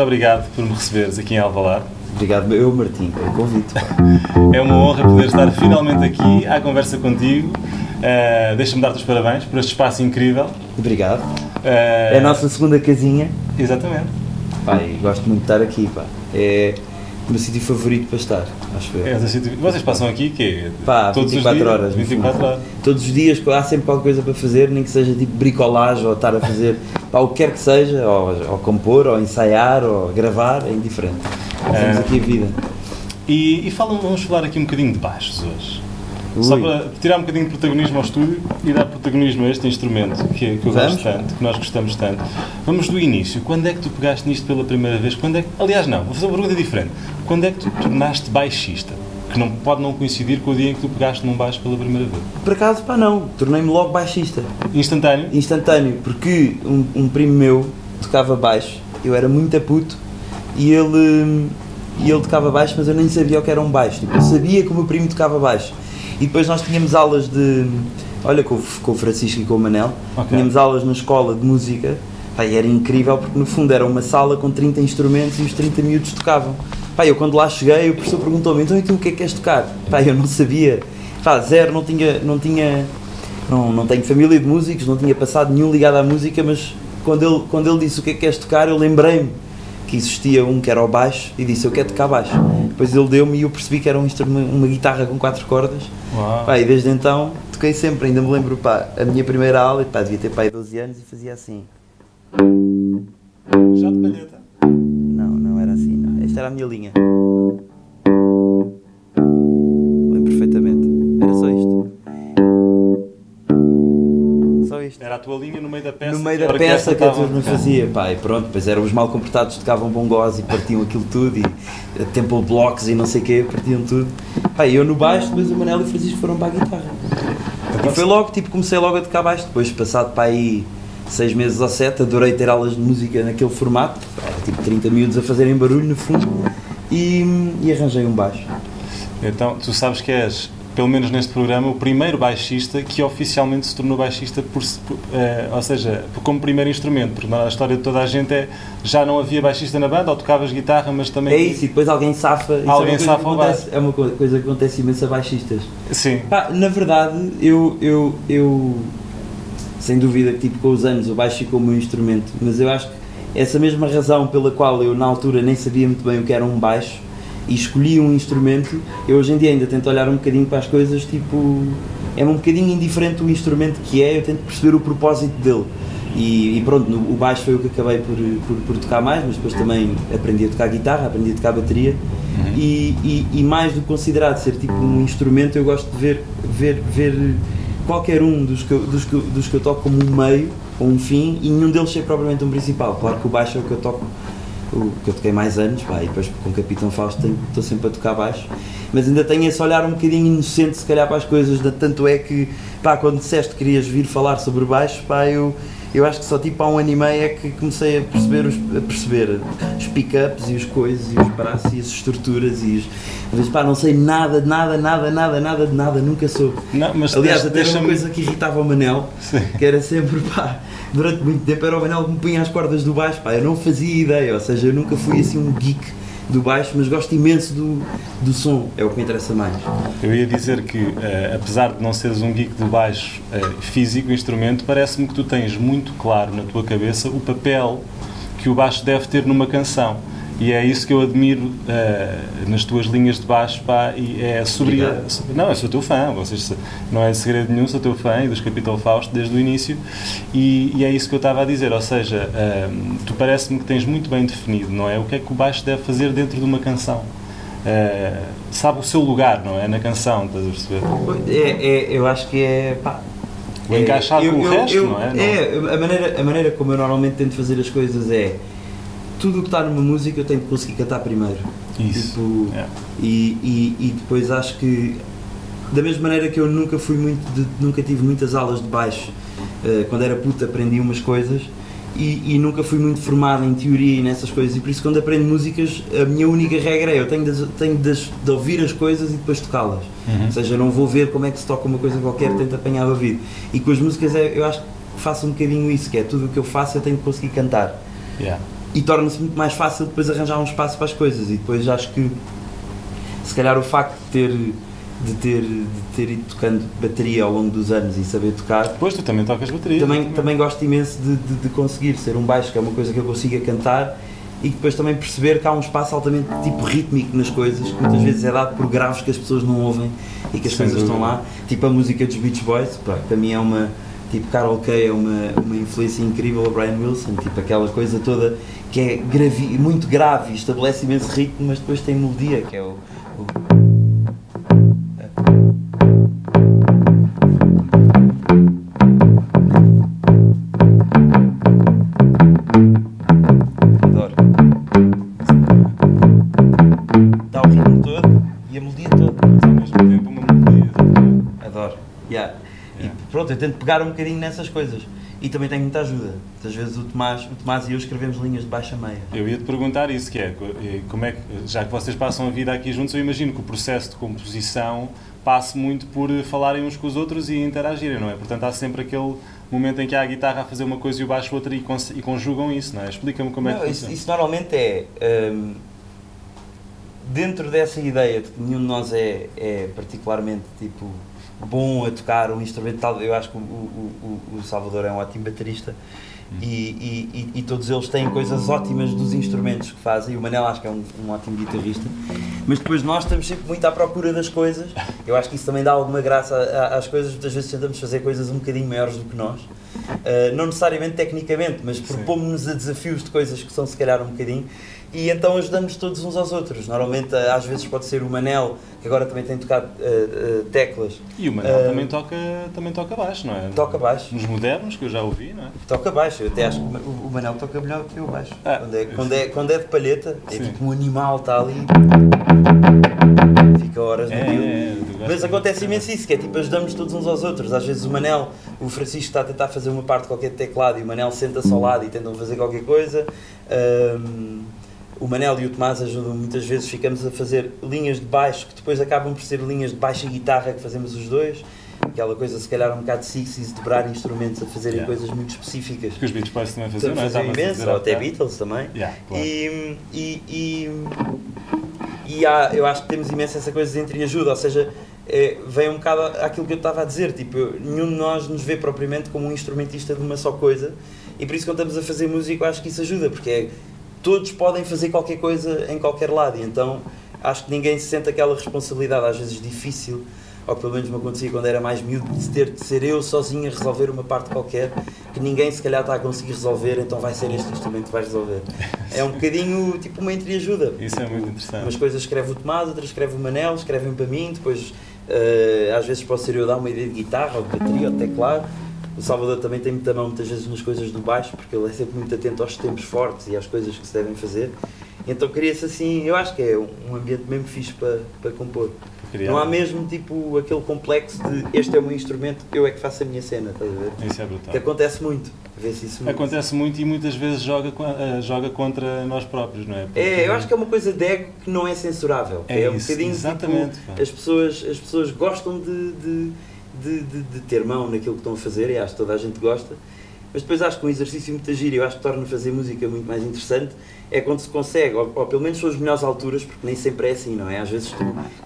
muito obrigado por me receberes aqui em Alvalade. Obrigado eu, Martim, pelo convite. É uma honra poder estar finalmente aqui à conversa contigo. Uh, Deixa-me dar-te os parabéns por este espaço incrível. Obrigado. Uh, É a nossa segunda casinha. Exatamente. Pai, gosto muito de estar aqui, pá. É o meu sítio favorito para estar, acho eu. É, Vocês passam aqui que Pá, todos 24 os dias, horas. no 24 fundo. horas. Todos os dias há sempre qualquer coisa para fazer, nem que seja tipo bricolagem ou estar a fazer pá, o que quer que seja, ou, ou compor, ou ensaiar, ou gravar, é indiferente. Temos É. aqui a vida. E, e fala, vamos falar aqui um bocadinho de baixos hoje. Só Ui. para tirar um bocadinho de protagonismo ao estúdio e dar protagonismo a este instrumento que, que eu Vamos? gosto tanto, que nós gostamos tanto. Vamos do início. Quando é que tu pegaste nisto pela primeira vez? Quando é que, aliás, não, vou fazer uma pergunta diferente. Quando é que tu tornaste baixista? Que não, pode não coincidir com o dia em que tu pegaste num baixo pela primeira vez. Por acaso, pá, não, tornei-me logo baixista. Instantâneo? instantâneo, porque um, um primo meu tocava baixo, eu era muito puto e ele, e ele tocava baixo, mas eu nem sabia o que era um baixo. Tipo, eu sabia que o meu primo tocava baixo. E depois nós tínhamos aulas de. Olha, com, o- com o Francisco e com o Manel, Ok. tínhamos aulas na escola de música. Pá, e era incrível porque no fundo era uma sala com 30 instrumentos e os 30 miúdos tocavam. Pá, eu quando lá cheguei, o professor perguntou-me: então e tu o que é que queres tocar? Pá, eu não sabia. Pá, zero, não tinha. Não tinha não, não tenho família de músicos, não tinha passado nenhum ligado à música, mas quando ele, quando ele disse o que é que queres tocar, eu lembrei-me que existia um que era o baixo e disse eu quero tocar baixo. Depois ele deu-me e eu percebi que era um instrumento, uma guitarra com quatro cordas. Uau. Pá, e desde então toquei sempre, ainda me lembro, pá, a minha primeira aula, pá, devia ter pá, aí 12 anos e fazia assim. Já de palheta. Não, não era assim, não. Esta era a minha linha. Era a tua linha no meio da peça. no meio que a da peça que a turma tocar. fazia, pá, e pronto, depois eram os mal comportados que tocavam bongós e partiam aquilo tudo, e eh, Temple Blocks e não sei o quê, partiam tudo. Pá, e eu no baixo, depois o Manel e o Francisco foram para a guitarra. E foi logo, tipo, comecei logo a tocar baixo, depois passado para aí seis meses ou sete, adorei ter aulas de música naquele formato, era tipo 30 miúdos a fazerem barulho no fundo, e, e arranjei um baixo. Então, tu sabes que és, pelo menos neste programa, o primeiro baixista que oficialmente se tornou baixista, por, por- eh, ou seja, como primeiro instrumento, porque na história de toda a gente é, já não havia baixista na banda, ou tocavas guitarra, mas também... É isso, e depois alguém safa, isso Alguém é safa que o acontece, é uma co- coisa que acontece imenso a baixistas. Sim. Pá, na verdade, eu, eu, eu sem dúvida que tipo, com os anos o baixo ficou o meu instrumento, mas eu acho que essa mesma razão pela qual eu na altura nem sabia muito bem o que era um baixo e escolhi um instrumento, eu hoje em dia ainda tento olhar um bocadinho para as coisas, tipo, é um bocadinho indiferente o instrumento que é, eu tento perceber o propósito dele. E, e pronto, no- o baixo foi o que acabei por, por, por tocar mais, mas depois também aprendi a tocar guitarra, aprendi a tocar bateria e, e, e mais do que considerado ser tipo um instrumento, eu gosto de ver, ver, ver qualquer um dos que, eu, dos, que, dos que eu toco como um meio ou um fim e nenhum deles ser propriamente um principal. Claro que o baixo é o que eu toco, o que eu toquei mais anos, pá, e depois com o Capitão Fausto estou sempre a tocar baixo. mas ainda tenho esse olhar um bocadinho inocente, se calhar, para as coisas. Tanto é que, pá, quando disseste que querias vir falar sobre baixo, pá, eu eu acho que só tipo há um ano e meio é que comecei a perceber os, a perceber os pick-ups e os coisas e os braços e as estruturas e os. Às vezes, pá, não sei nada, nada, nada, nada, nada de nada, nunca sou. Não, mas Aliás, até era uma coisa que irritava o Manel, Sim. que era sempre, pá, durante muito tempo era o Manel que me punha as cordas do baixo, pá, eu não fazia ideia, ou seja, eu nunca fui assim um geek do baixo, mas gosto imenso do, do som, é o que me interessa mais. Eu ia dizer que, uh, apesar de não seres um geek do baixo uh, físico, instrumento, parece-me que tu tens muito claro na tua cabeça o papel que o baixo deve ter numa canção. E é isso que eu admiro uh, nas tuas linhas de baixo, pá, e é sobre. Não, eu sou teu fã, vocês, não é segredo nenhum, sou teu fã e dos Capital Fausto desde o início, e, e é isso que eu estava a dizer, ou seja, uh, tu parece-me que tens muito bem definido, não é? O que é que o baixo deve fazer dentro de uma canção. Uh, sabe o seu lugar, não é? Na canção, estás a perceber? É, é, eu acho que é. Pá, o encaixar eu, com o eu, resto, eu, não é? É, a maneira, a maneira como eu normalmente tento fazer as coisas é tudo o que está numa música eu tenho que conseguir cantar primeiro. Isso. Tipo, e, e, e, depois acho que da mesma maneira que eu nunca fui muito de, nunca tive muitas aulas de baixo uh, quando era puta aprendi umas coisas e, e, nunca fui muito formado em teoria e nessas coisas e por isso quando aprendo músicas a minha única regra é eu tenho de, tenho de, de ouvir as coisas e depois tocá-las uhum. ou seja, não vou ver como é que se toca uma coisa qualquer, tento apanhar o ouvido e com as músicas é, eu acho que faço um bocadinho isso, que é tudo o que eu faço eu tenho de conseguir cantar yeah e torna-se muito mais fácil depois arranjar um espaço para as coisas e depois acho que se calhar o facto de ter de ter, de ter ido tocando bateria ao longo dos anos e saber tocar. Depois tu também tocas bateria. Também, também. também gosto imenso de, de, de, conseguir ser um baixo, que é uma coisa que eu consiga cantar e depois também perceber que há um espaço altamente tipo rítmico nas coisas, que muitas vezes é dado por graves que as pessoas não ouvem e que as Sem coisas dúvida. estão lá. Tipo a música dos Beach Boys, para mim é uma Tipo, Carol Kay é uma, uma influência incrível a Brian Wilson, tipo aquela coisa toda que é gravi, muito grave, estabelece imenso ritmo, mas depois tem melodia, que é o, o pronto, eu tento pegar um bocadinho nessas coisas. E também tenho muita ajuda. Às vezes o Tomás, o Tomás e eu escrevemos linhas de baixa meia. Eu ia te perguntar isso, que é, como é que, já que vocês passam a vida aqui juntos, eu imagino que o processo de composição passe muito por falarem uns com os outros e interagirem, não é? Portanto, há sempre aquele momento em que há a guitarra a fazer uma coisa e o baixo outra e, e conjugam isso, não é? Explica-me como não, é que isso, isso normalmente é... Hum, dentro dessa ideia de que nenhum de nós é, é particularmente, tipo bom a tocar um instrumento tal. Eu acho que o, o, o, Salvador é um ótimo baterista hum. e, e, e, todos eles têm coisas ótimas dos instrumentos que fazem. O Manel acho que é um, um, ótimo guitarrista, mas depois nós estamos sempre muito à procura das coisas. Eu acho que isso também dá alguma graça às coisas. Muitas vezes tentamos fazer coisas um bocadinho maiores do que nós, uh, não necessariamente tecnicamente, mas propomos-nos a desafios de coisas que são se calhar um bocadinho e então ajudamos todos uns aos outros. Normalmente, às vezes, pode ser o Manel, que agora também tem tocado uh, uh, teclas. E o Manel uh, também, toca, também toca baixo, não é? Toca baixo. Nos modernos, que eu já ouvi, não é? Toca baixo. Eu até acho que o Manel toca melhor que eu baixo. Ah, quando, é, quando, é, quando é de palheta, é sim. tipo um animal, está ali. Fica horas no é, é, Mas acontece imenso isso, que é tipo, ajudamos todos uns aos outros. Às vezes o Manel, o Francisco está a tentar fazer uma parte de qualquer teclado e o Manel senta-se ao lado e tentam fazer qualquer coisa. Um, o Manel e o Tomás ajudam muitas vezes, ficamos a fazer linhas de baixo que depois acabam por ser linhas de baixo e guitarra que fazemos os dois. Aquela coisa, se calhar, um bocado sexy de dobrar instrumentos a fazerem yeah. coisas muito específicas. Que os Beatles Boys também faziam, não é? Faziam imenso, ou até Beatles também. Yeah, claro. E, e, e, e há, eu acho que temos imenso essa coisa de entreajuda, ou seja, é, vem um bocado aquilo que eu estava a dizer, tipo, nenhum de nós nos vê propriamente como um instrumentista de uma só coisa, e por isso quando estamos a fazer música eu acho que isso ajuda, porque é todos podem fazer qualquer coisa em qualquer lado e então acho que ninguém se sente aquela responsabilidade, às vezes difícil, ou pelo menos me acontecia quando era mais miúdo, de ter de ser eu sozinho a resolver uma parte qualquer que ninguém se calhar está a conseguir resolver, então vai ser este instrumento que vai resolver. É um bocadinho tipo uma entreajuda. Isso é muito interessante. Umas coisas escreve o Tomás, outras escreve o Manel, escrevem para mim, depois uh, às vezes posso ser eu dar uma ideia de guitarra, ou de bateria, ou de teclado o Salvador também tem muita mão muitas vezes nas coisas do baixo, porque ele é sempre muito atento aos tempos fortes e às coisas que se devem fazer. Então cria-se assim, eu acho que é um ambiente mesmo fixe para, para compor. Não há mesmo tipo aquele complexo de este é o meu instrumento, eu é que faço a minha cena, estás a ver? Isso é Que brutal. acontece muito, vê-se isso muito. Acontece muito e muitas vezes joga, eh, joga contra nós próprios, não é? Porque- É, eu acho que é uma coisa de ego que não é censurável. É um isso, bocadinho exatamente, tipo, as pessoas, as pessoas gostam de, de, de, de- de ter mão naquilo que estão a fazer e acho que toda a gente gosta. Mas depois acho que um exercício muito giro, e eu acho que torna fazer música muito mais interessante, é quando se consegue, ou, ou pelo menos são as melhores alturas, porque nem sempre é assim, não é? Às vezes tu,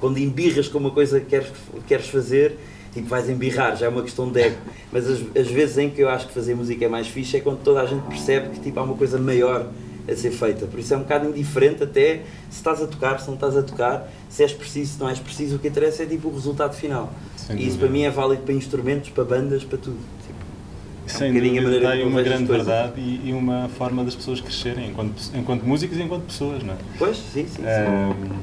quando embirras com uma coisa que queres, queres fazer, tipo vais embirrar, já é uma questão de ego. Mas as, as vezes em que eu acho que fazer música é mais fixe é quando toda a gente percebe que tipo, há uma coisa maior a ser feita. Por isso é um bocado indiferente até se estás a tocar, se não estás a tocar, se és preciso, se não és preciso, o que interessa é tipo o resultado final. Sem e isso para mim é válido para instrumentos, para bandas, para tudo. Tipo, Sem um dúvida, tem uma grande verdade e, e uma forma das pessoas crescerem enquanto, enquanto músicos e enquanto pessoas, não é? pois, sim, sim. sim. Ahm,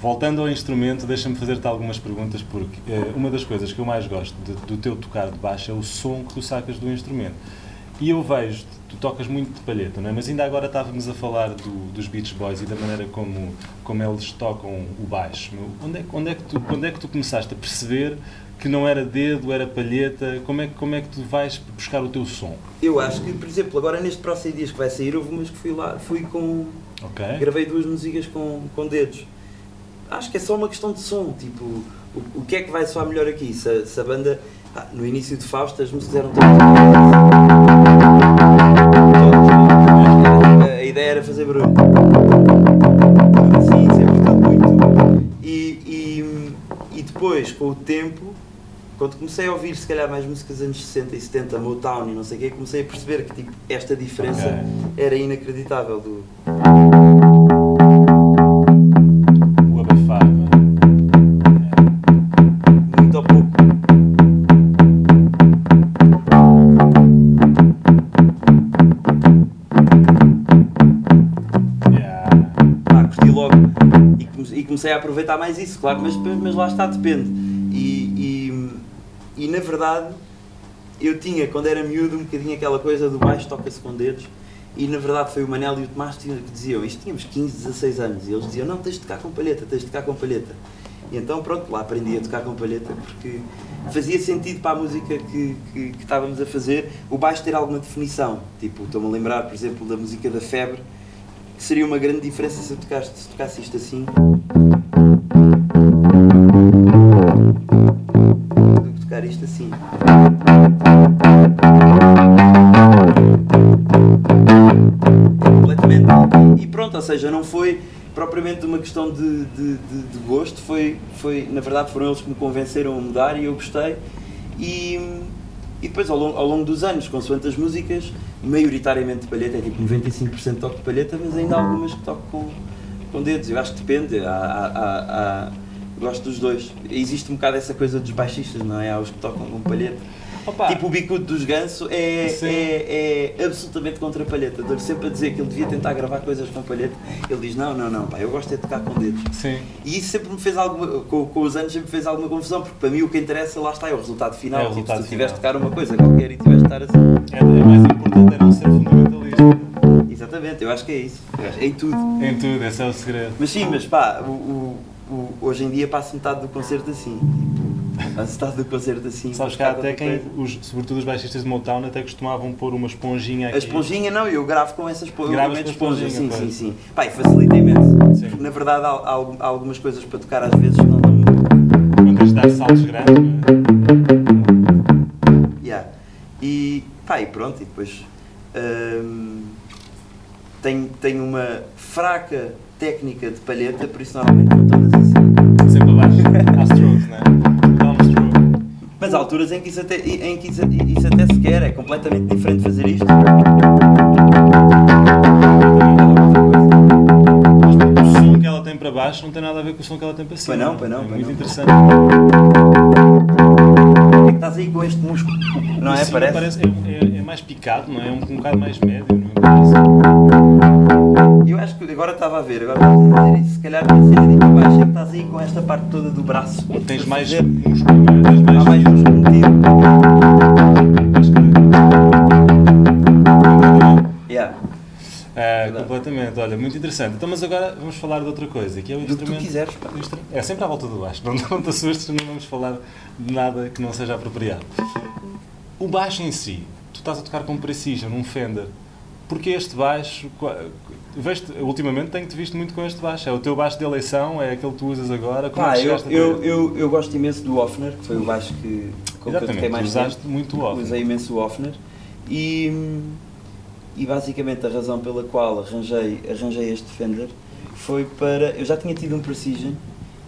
voltando ao instrumento, deixa-me fazer-te algumas perguntas, porque eh, uma das coisas que eu mais gosto de- do teu tocar de baixo é o som que tu sacas do instrumento. E eu vejo, tu tocas muito de palheta, não é? Mas ainda agora estávamos a falar do- dos Beach Boys e da maneira como, como eles tocam o baixo. Onde é, que- onde, é que tu, quando é que tu começaste a perceber que não era dedo, era palheta? Como é, que- como é que tu vais buscar o teu som? Eu acho que, por exemplo, agora neste próximo dias que vai sair, houve umas que fui lá, fui com. Ok? Gravei duas músicas com, com dedos. Acho que é só uma questão de som, tipo, o, o que é que vai soar melhor aqui? Se, a- se a banda. ah, no início de Fausto as músicas eram todas. Assim, sempre tudo muito. E, e, e depois, com o tempo, quando comecei a ouvir se calhar mais músicas dos anos 60 e 70, Motown e não sei o quê, comecei a perceber que tipo, esta diferença Ok. era inacreditável. Do, comecei a aproveitar mais isso, claro, mas, mas lá está, depende. E, e, e na verdade eu tinha, quando era miúdo, um bocadinho aquela coisa do baixo toca-se com dedos. E na verdade foi o Manel e o Tomás que diziam, isto tínhamos 15, 16 anos, e eles diziam, não, tens de tocar com palheta, tens de tocar com palheta. E então pronto, lá aprendi a tocar com palheta porque fazia sentido para a música que, que, que estávamos a fazer o baixo ter alguma definição. Tipo, estou-me a lembrar, por exemplo, da música da Febre, que seria uma grande diferença se tocasse, se tocasse isto assim. Do que tocar isto assim. Completamente. E pronto, ou seja, não foi propriamente uma questão de, de, de- de gosto, foi, foi, na verdade foram eles que me convenceram a mudar e eu gostei. E, e depois ao longo, ao longo dos anos, consoante as músicas, maioritariamente de palheta, é tipo 95% toco de palheta, mas ainda há algumas que toco com, com dedos. Eu acho que depende, há, há, há- gosto dos dois. Existe um bocado essa coisa dos baixistas, não é? Há os que tocam com palheta. Opa, Tipo o bicudo dos ganso é, é, é absolutamente contra a palheta. Dou-lhe sempre a dizer que ele devia tentar gravar coisas com palheta. Ele diz: Não, não, não, pá, eu gosto é de tocar com dedos. sim. E isso sempre me fez alguma, com, com os anos sempre me fez alguma confusão, porque para mim o que interessa, lá está, é o resultado final. É o tipo, resultado se tu tiveres de tocar uma coisa qualquer e tiveres de estar assim. É, é mais importante é não ser fundamentalista. Exatamente, eu acho que é isso. Acho- Em tudo. Em tudo, esse é o segredo. Mas sim, mas pá, o, o- o- hoje em dia passo metade do concerto assim. Tipo, metade do concerto assim. Sabes que há até quem, os, sobretudo os baixistas de Motown, até costumavam pôr uma esponjinha aqui. A esponjinha não, eu gravo com essas Gravas meto com sim, esponjinha, sim, sim. Pá, e facilita imenso. Sim. Porque, Na verdade há, há há algumas coisas para tocar às vezes que não dão muito. Quando tens de dar saltos grandes, não é? Yeah. E pá, e pronto, e depois hum, tenho, tenho uma fraca técnica de palheta, por isso normalmente todas assim. Sempre abaixo. Há strokes, não é? Alturas em que isso até, em que isso, isso até se quer, é completamente diferente fazer isto. Mas o som que ela tem para baixo não tem nada a ver com o som que ela tem para cima. Pois não, pois não, É pois muito não. interessante. É que estás aí com este músculo, não é? Sim, Parece. é, é- é mais picado, não é? É um, um bocado mais médio, é? Eu acho que agora estava a ver, agora a se calhar ser ali para baixo, é que estás aí com esta parte toda do braço. Tens Para mais músculo, é? Tens mais, mais músculo metido. Yeah. Ah, verdade. completamente. Olha, muito interessante. Então, mas agora vamos falar de outra coisa, que é o Do que tu instrumento. quiseres, pá. É sempre à volta do baixo. Não, não te assustes, não vamos falar de nada que não seja apropriado. O baixo em si, tu estás a tocar com Precision, um Fender. Porque este baixo, vejo ultimamente tenho-te visto muito com este baixo. É o teu baixo de eleição, é aquele que tu usas agora. Como é que eu, eu, eu, eu gosto imenso do Offner, que foi o baixo que, com que eu toquei mais usaste tempo. muito o Offner. Usei imenso o Offner. E, e basicamente a razão pela qual arranjei, arranjei este Fender foi para. Eu já tinha tido um Precision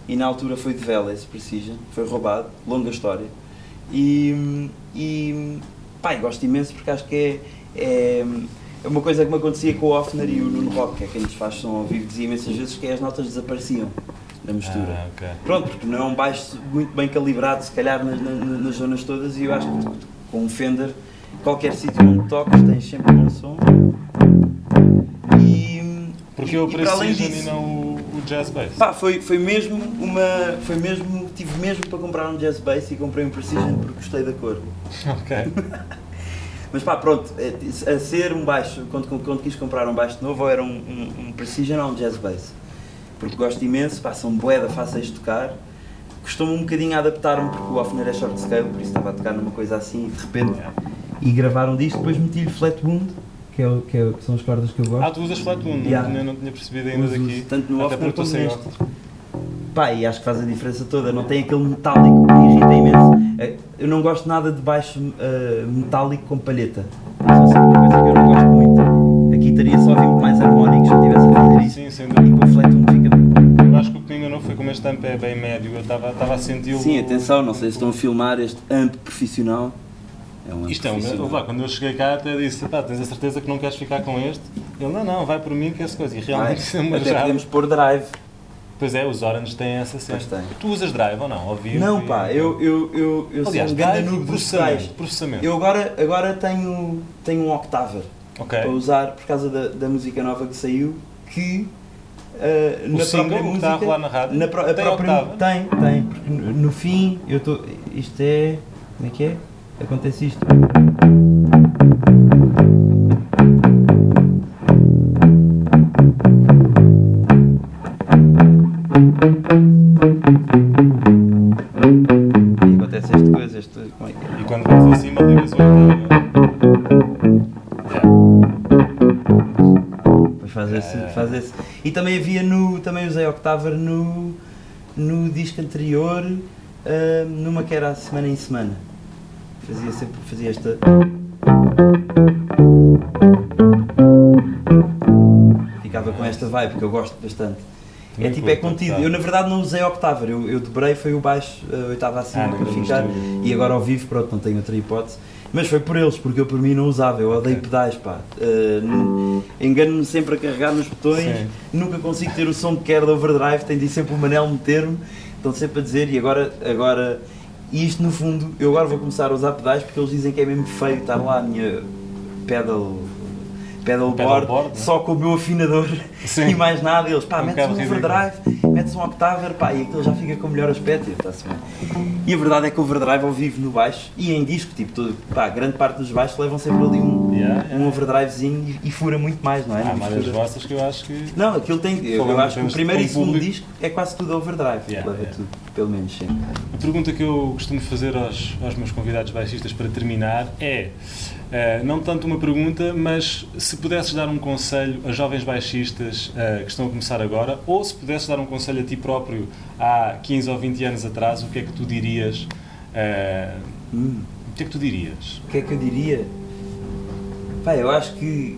e na altura foi de vela esse Precision, foi roubado, longa história. E, e pá, gosto imenso porque acho que é, é uma coisa que me acontecia com o Offner e o Nuno Rock, que é quem nos faz som ao vivo, dizia imensas vezes que as notas desapareciam da mistura. Ah, ok. Pronto, porque não é um baixo muito bem calibrado, se calhar nas, nas- nas zonas todas, e eu acho que com um Fender, qualquer sítio onde toques, tens sempre bom som. E, Porque e, e além Precision e não o, o Jazz Bass. pá, foi, foi mesmo uma. Foi mesmo. Tive mesmo para comprar um Jazz Bass e comprei um Precision porque gostei da cor. Ok. Mas pá, pronto, é, a ser um baixo, quando, quando quis comprar um baixo novo, ou era um, um, um Precision ou um Jazz Bass. Porque gosto imenso, pá, são boeda fáceis de tocar. Costumo um bocadinho a adaptar-me, porque o Offner é short scale, por isso estava a tocar numa coisa assim e de repente. E gravaram disto, depois meti-lhe flat wound, que, é, o- que, é, que são as cordas que eu gosto. Ah, tu usas flat wound, Yeah. não, tinha- não tinha percebido ainda Uso, daqui. tanto no Offner como neste. Pá, e acho que faz a diferença toda, não tem aquele metálico que me irrita imenso. É, Eu não gosto nada de baixo ah, metálico com palheta. Isso é uma coisa que eu não gosto muito. Aqui estaria só a muito mais harmónico se eu estivesse a fazer isso. Sim, sem E com o flat um fica. Eu acho que o que me enganou foi como este amp é bem médio. Eu estava estava a senti-lo. Sim, atenção, não sei se estão a filmar este amp profissional. É um amp Isto é um. Lá, quando eu cheguei cá, até disse: pá, tens a certeza que não queres ficar com este? Ele: não, não, vai por mim que essa coisa. E realmente é uma Até podemos pôr drive. Pois é, os Orange têm essa cena. Pois tem. Tu usas drive ou não? Ao vivo Não, e- pá, eu, eu, eu, eu Aliás, sou um grande noob processamento. pedais. processamento. Eu agora, agora tenho, tenho um Octaver. Ok. para usar por causa da, da música nova que saiu que uh, O na single própria que música está a rolar na rádio na pró- a tem própria- octava? tem tem porque no, no fim eu estou isto é como é que é acontece isto e acontece esta coisa este, como é que é? E quando vais acima, ligas o oitavo. Depois faz esse, É. faz esse. E também havia no. Também usei Octaver no, no disco anterior, ah, numa que era semana em semana. Fazia sempre. Fazia esta. Ficava com esta vibe, que eu gosto bastante. É tipo, é curto, contido. tá. Eu na verdade não usei Octaver, eu, eu dobrei, foi o baixo, a oitava acima Ah, para ficar. estúdio. E agora ao vivo, pronto, não tenho outra hipótese. Mas foi por eles, porque eu por mim não usava, eu odeio Ok. pedais, pá. Uh, Engano-me sempre a carregar nos botões, Sim. nunca consigo ter o som que quero de overdrive, tenho de ir sempre o Manel meter-me, estão sempre a dizer, e agora, agora, e isto no fundo, eu agora vou começar a usar pedais porque eles dizem que é mesmo feio estar lá a minha pedal, pedal, board, board, né? só com o meu afinador Sim. e mais nada, eles, pá, Um metes um ridículo. overdrive, metes um octaver, pá, e aquilo já fica com melhor aspecto, e bem. E a verdade é que o overdrive ao vivo no baixo e em disco, tipo, todo, pá, grande parte dos baixos levam sempre ali um, Yeah, um overdrivezinho e, e fura muito mais, não é? Há Na várias vossas que eu acho que. Não, aquilo tem. Eu, eu acho que o primeiro e segundo disco é quase tudo overdrive. Yeah, yeah. tudo, pelo menos sim. A pergunta que eu costumo fazer aos, aos meus convidados baixistas para terminar é, eh, não tanto uma pergunta, mas se pudesses dar um conselho a jovens baixistas eh, que estão a começar agora, ou se pudesses dar um conselho a ti próprio há 15 ou 20 anos atrás, o que é que tu dirias? eh, Hum, o que é que tu dirias? o que é que eu diria? Pá, eu acho que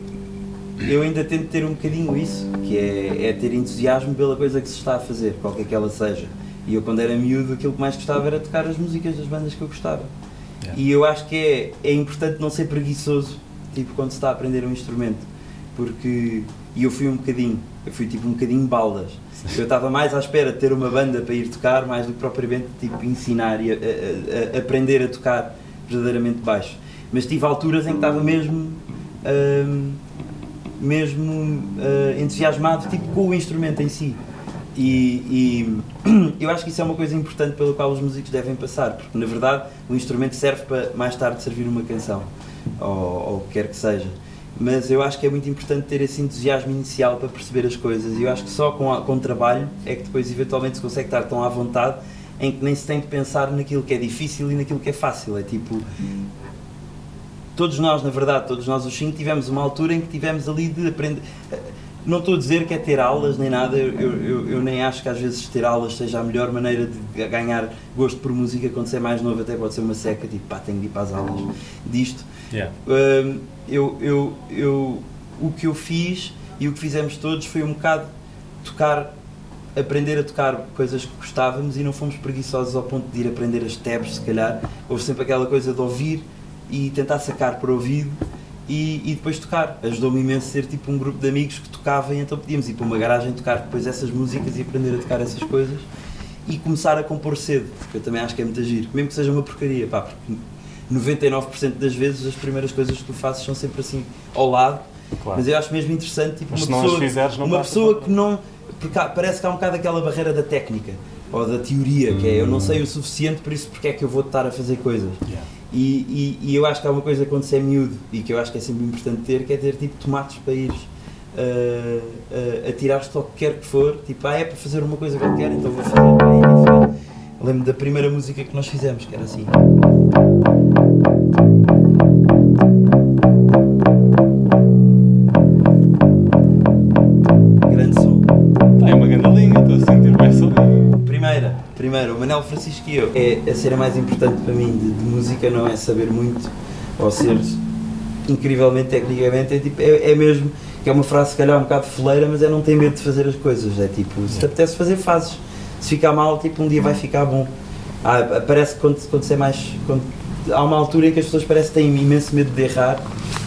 eu ainda tento ter um bocadinho isso, que é, é ter entusiasmo pela coisa que se está a fazer, qualquer que ela seja. E eu, quando era miúdo, aquilo que mais gostava era tocar as músicas das bandas que eu gostava. Yeah. E eu acho que é, é importante não ser preguiçoso, tipo, quando se está a aprender um instrumento. Porque, e eu fui um bocadinho, eu fui tipo um bocadinho baldas. Eu estava mais à espera de ter uma banda para ir tocar, mais do que propriamente tipo, ensinar e a- a- a- aprender a tocar verdadeiramente baixo. Mas tive alturas em que estava mesmo, mesmo ah, entusiasmado tipo, com o instrumento em si. E, e eu acho que isso é uma coisa importante pela qual os músicos devem passar, porque na verdade o instrumento serve para mais tarde servir uma canção, ou, o que quer que seja. mas eu acho que é muito importante ter esse entusiasmo inicial para perceber as coisas e eu acho que só com, com trabalho é que depois eventualmente se consegue estar tão à vontade em que nem se tem de pensar naquilo que é difícil e naquilo que é fácil, é tipo todos nós, na verdade, todos nós os cinco tivemos uma altura em que tivemos ali de aprender não estou a dizer que é ter aulas nem nada, eu, eu, eu, nem acho que às vezes ter aulas seja a melhor maneira de ganhar gosto por música quando você é mais novo, até pode ser uma seca, tipo pá, tenho de ir para as aulas disto. Yeah. Um, eu, eu, eu, o que eu fiz e o que fizemos todos foi um bocado tocar, aprender a tocar coisas que gostávamos e não fomos preguiçosos ao ponto de ir aprender as tabs, se calhar. Houve sempre aquela coisa de ouvir e tentar sacar para o ouvido e, e depois tocar. Ajudou-me imenso ser tipo um grupo de amigos que tocava e então podíamos ir para uma garagem tocar depois essas músicas e aprender a tocar essas coisas e começar a compor cedo, porque eu também acho que é muito giro, mesmo que seja uma porcaria, pá, porque 99% das vezes as primeiras coisas que tu fazes são sempre assim ao lado, claro. mas eu acho mesmo interessante tipo, uma pessoa, fizeres, uma pessoa que não. Porque há, parece que há um bocado aquela barreira da técnica ou da teoria, que é eu não sei o suficiente, por isso porque é que eu vou estar a fazer coisas. Yeah. E, e, e, eu acho que há uma coisa quando se é miúdo e que eu acho que é sempre importante ter, que é ter tipo tomates para ir uh, uh, a tirar-te ao que quer que for, tipo, ah, é para fazer uma coisa qualquer, então vou fazer. Bem Lembro da primeira música que nós fizemos, que era assim. Primeira, o Manel Francisco e eu. É a cena mais importante para mim de, de música não é saber muito ou ser incrivelmente tecnicamente, é, tipo, é, é mesmo que é uma frase se calhar um bocado foleira, mas é não ter medo de fazer as coisas. É tipo, se te apetece fazer, fazes se ficar mal, tipo, um dia vai ficar bom. Ah, parece que quando, quando você é mais. Quando, há uma altura em que as pessoas parecem que têm imenso medo de errar.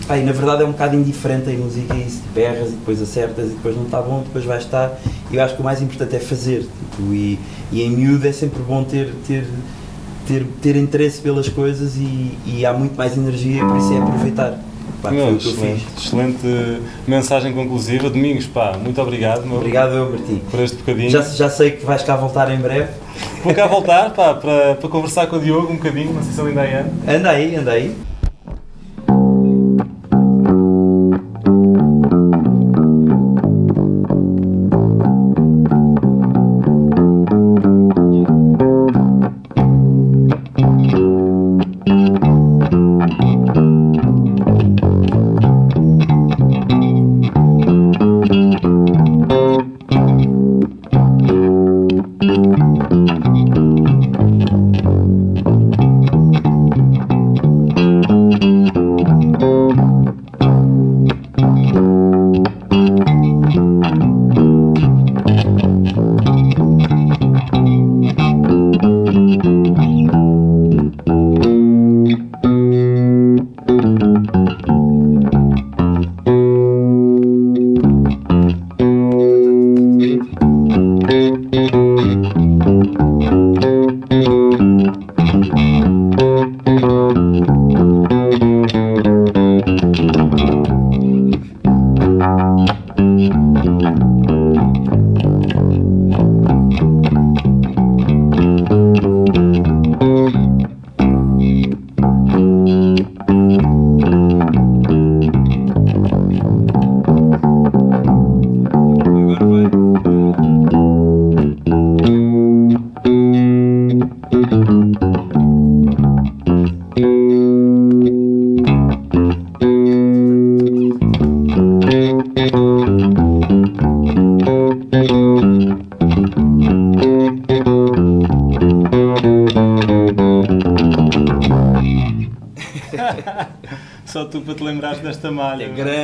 Ah, e na verdade é um bocado indiferente em música isso, tipo, erras e depois acertas e depois não está bom, depois vai estar. E eu acho que o mais importante é fazer. E, e em miúdo é sempre bom ter, ter, ter, ter interesse pelas coisas e, e há muito mais energia por isso é aproveitar. Pá, meu, excelente, excelente, mensagem conclusiva. Domingos, pá, muito obrigado. Meu, obrigado eu, Martim. Por este bocadinho. Já, já sei que vais cá voltar em breve. Vou cá voltar, pá, para, para conversar com o Diogo um bocadinho, não sei se ele ainda aí anda. Anda aí, anda aí. Só tu